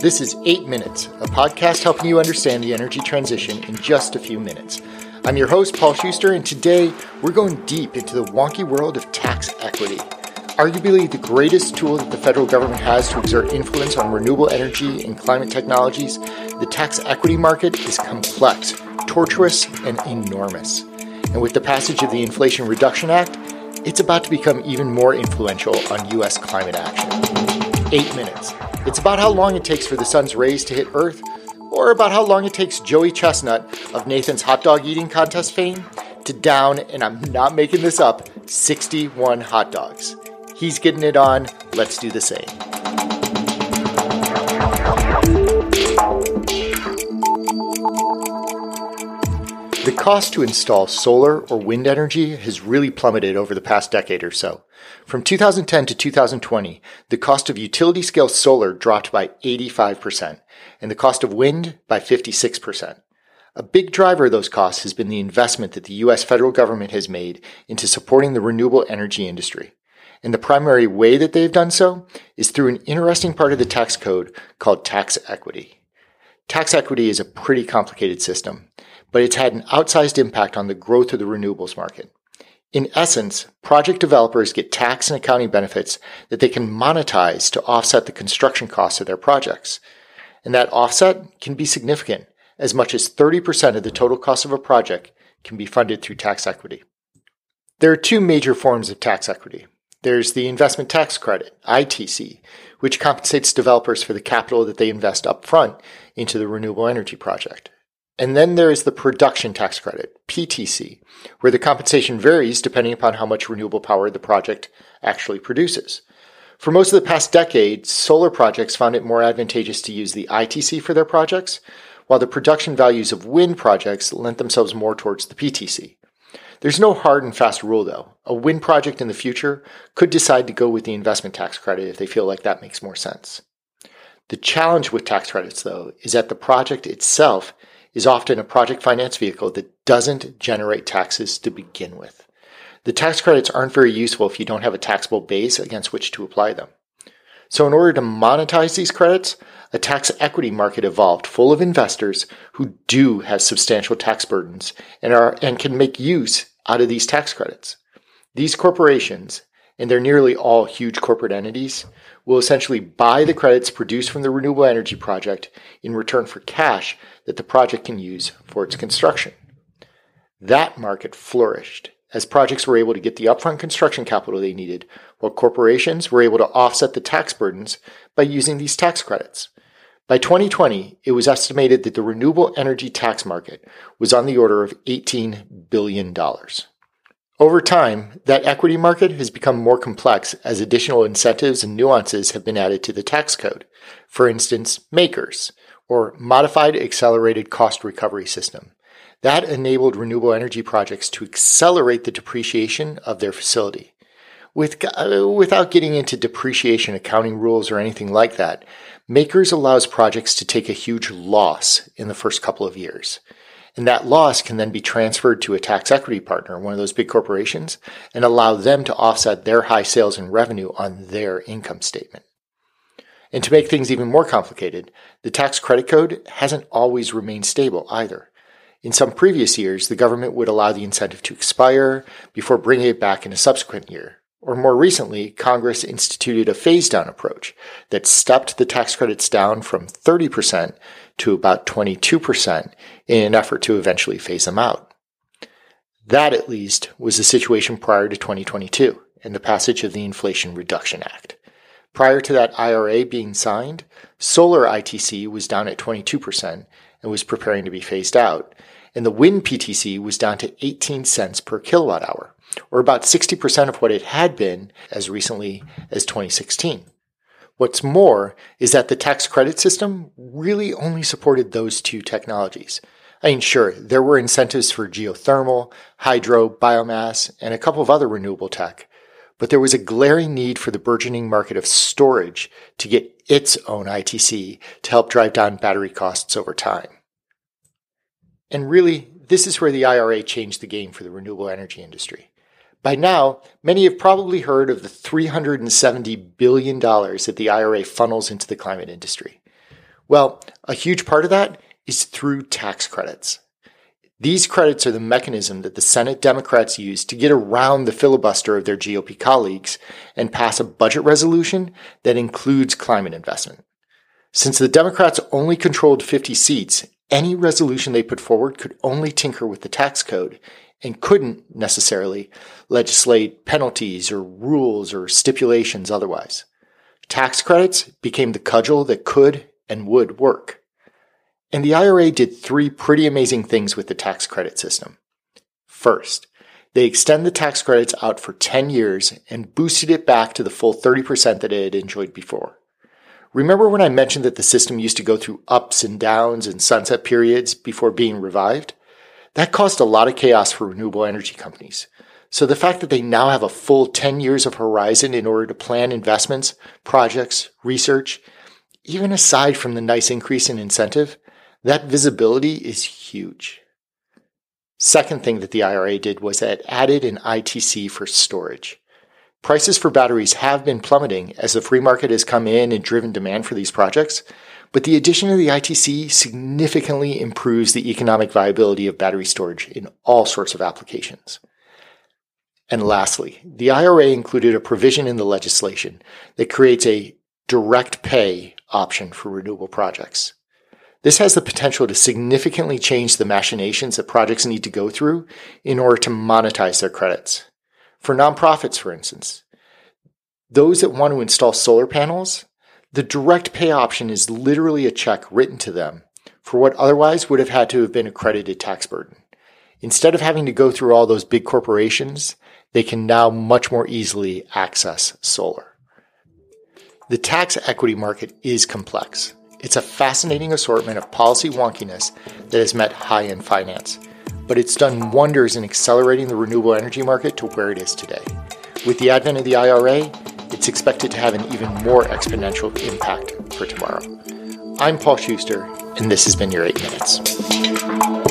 This is 8 Minutes, a podcast helping you understand the energy transition in just a few minutes. I'm your host, Paul Schuster, and today we're going deep into the wonky world of tax equity. Arguably the greatest tool that the federal government has to exert influence on renewable energy and climate technologies, the tax equity market is complex, tortuous, and enormous. And with the passage of the Inflation Reduction Act, it's about to become even more influential on U.S. climate action. Eight minutes. It's about how long it takes for the sun's rays to hit Earth, or about how long it takes Joey Chestnut of Nathan's hot dog eating contest fame to down, and I'm not making this up, 61 hot dogs. He's getting it on. Let's do the same. Cost to install solar or wind energy has really plummeted over the past decade or so. From 2010 to 2020, the cost of utility scale solar dropped by 85%, and the cost of wind by 56%. A big driver of those costs has been the investment that the US federal government has made into supporting the renewable energy industry. And the primary way that they've done so is through an interesting part of the tax code called tax equity. Tax equity is a pretty complicated system but it's had an outsized impact on the growth of the renewables market. In essence, project developers get tax and accounting benefits that they can monetize to offset the construction costs of their projects. And that offset can be significant. As much as 30% of the total cost of a project can be funded through tax equity. There are two major forms of tax equity. There's the investment tax credit, ITC, which compensates developers for the capital that they invest upfront into the renewable energy project. And then there is the production tax credit, PTC, where the compensation varies depending upon how much renewable power the project actually produces. For most of the past decade, solar projects found it more advantageous to use the ITC for their projects, while the production values of wind projects lent themselves more towards the PTC. There's no hard and fast rule though. A wind project in the future could decide to go with the investment tax credit if they feel like that makes more sense. The challenge with tax credits though is that the project itself is often a project finance vehicle that doesn't generate taxes to begin with. The tax credits aren't very useful if you don't have a taxable base against which to apply them. So, in order to monetize these credits, a tax equity market evolved full of investors who do have substantial tax burdens and, are, and can make use out of these tax credits. These corporations, and they're nearly all huge corporate entities, will essentially buy the credits produced from the renewable energy project in return for cash that the project can use for its construction. That market flourished as projects were able to get the upfront construction capital they needed, while corporations were able to offset the tax burdens by using these tax credits. By 2020, it was estimated that the renewable energy tax market was on the order of $18 billion. Over time, that equity market has become more complex as additional incentives and nuances have been added to the tax code. For instance, MACRS, or Modified Accelerated Cost Recovery System. That enabled renewable energy projects to accelerate the depreciation of their facility. With, uh, without getting into depreciation accounting rules or anything like that, MACRS allows projects to take a huge loss in the first couple of years. And that loss can then be transferred to a tax equity partner, one of those big corporations, and allow them to offset their high sales and revenue on their income statement. And to make things even more complicated, the tax credit code hasn't always remained stable either. In some previous years, the government would allow the incentive to expire before bringing it back in a subsequent year. Or more recently, Congress instituted a phase down approach that stepped the tax credits down from 30% to about 22% in an effort to eventually phase them out. That, at least, was the situation prior to 2022 and the passage of the Inflation Reduction Act. Prior to that IRA being signed, solar ITC was down at 22% and was preparing to be phased out, and the wind PTC was down to 18 cents per kilowatt hour, or about 60% of what it had been as recently as 2016. What's more is that the tax credit system really only supported those two technologies. I mean, sure, there were incentives for geothermal, hydro, biomass, and a couple of other renewable tech, but there was a glaring need for the burgeoning market of storage to get its own ITC to help drive down battery costs over time. And really, this is where the IRA changed the game for the renewable energy industry. By now, many have probably heard of the $370 billion that the IRA funnels into the climate industry. Well, a huge part of that is through tax credits. These credits are the mechanism that the Senate Democrats use to get around the filibuster of their GOP colleagues and pass a budget resolution that includes climate investment. Since the Democrats only controlled 50 seats, any resolution they put forward could only tinker with the tax code and couldn't necessarily legislate penalties or rules or stipulations otherwise. Tax credits became the cudgel that could and would work. And the IRA did three pretty amazing things with the tax credit system. First, they extend the tax credits out for 10 years and boosted it back to the full 30% that it had enjoyed before. Remember when I mentioned that the system used to go through ups and downs and sunset periods before being revived? That caused a lot of chaos for renewable energy companies. So the fact that they now have a full 10 years of horizon in order to plan investments, projects, research, even aside from the nice increase in incentive, that visibility is huge. Second thing that the IRA did was that it added an ITC for storage. Prices for batteries have been plummeting as the free market has come in and driven demand for these projects, but the addition of the ITC significantly improves the economic viability of battery storage in all sorts of applications. And lastly, the IRA included a provision in the legislation that creates a direct pay option for renewable projects. This has the potential to significantly change the machinations that projects need to go through in order to monetize their credits. For nonprofits, for instance, those that want to install solar panels, the direct pay option is literally a check written to them for what otherwise would have had to have been a credited tax burden. Instead of having to go through all those big corporations, they can now much more easily access solar. The tax equity market is complex. It's a fascinating assortment of policy wonkiness that has met high end finance, but it's done wonders in accelerating the renewable energy market to where it is today. With the advent of the IRA, it's expected to have an even more exponential impact for tomorrow. I'm Paul Schuster, and this has been your 8 Minutes.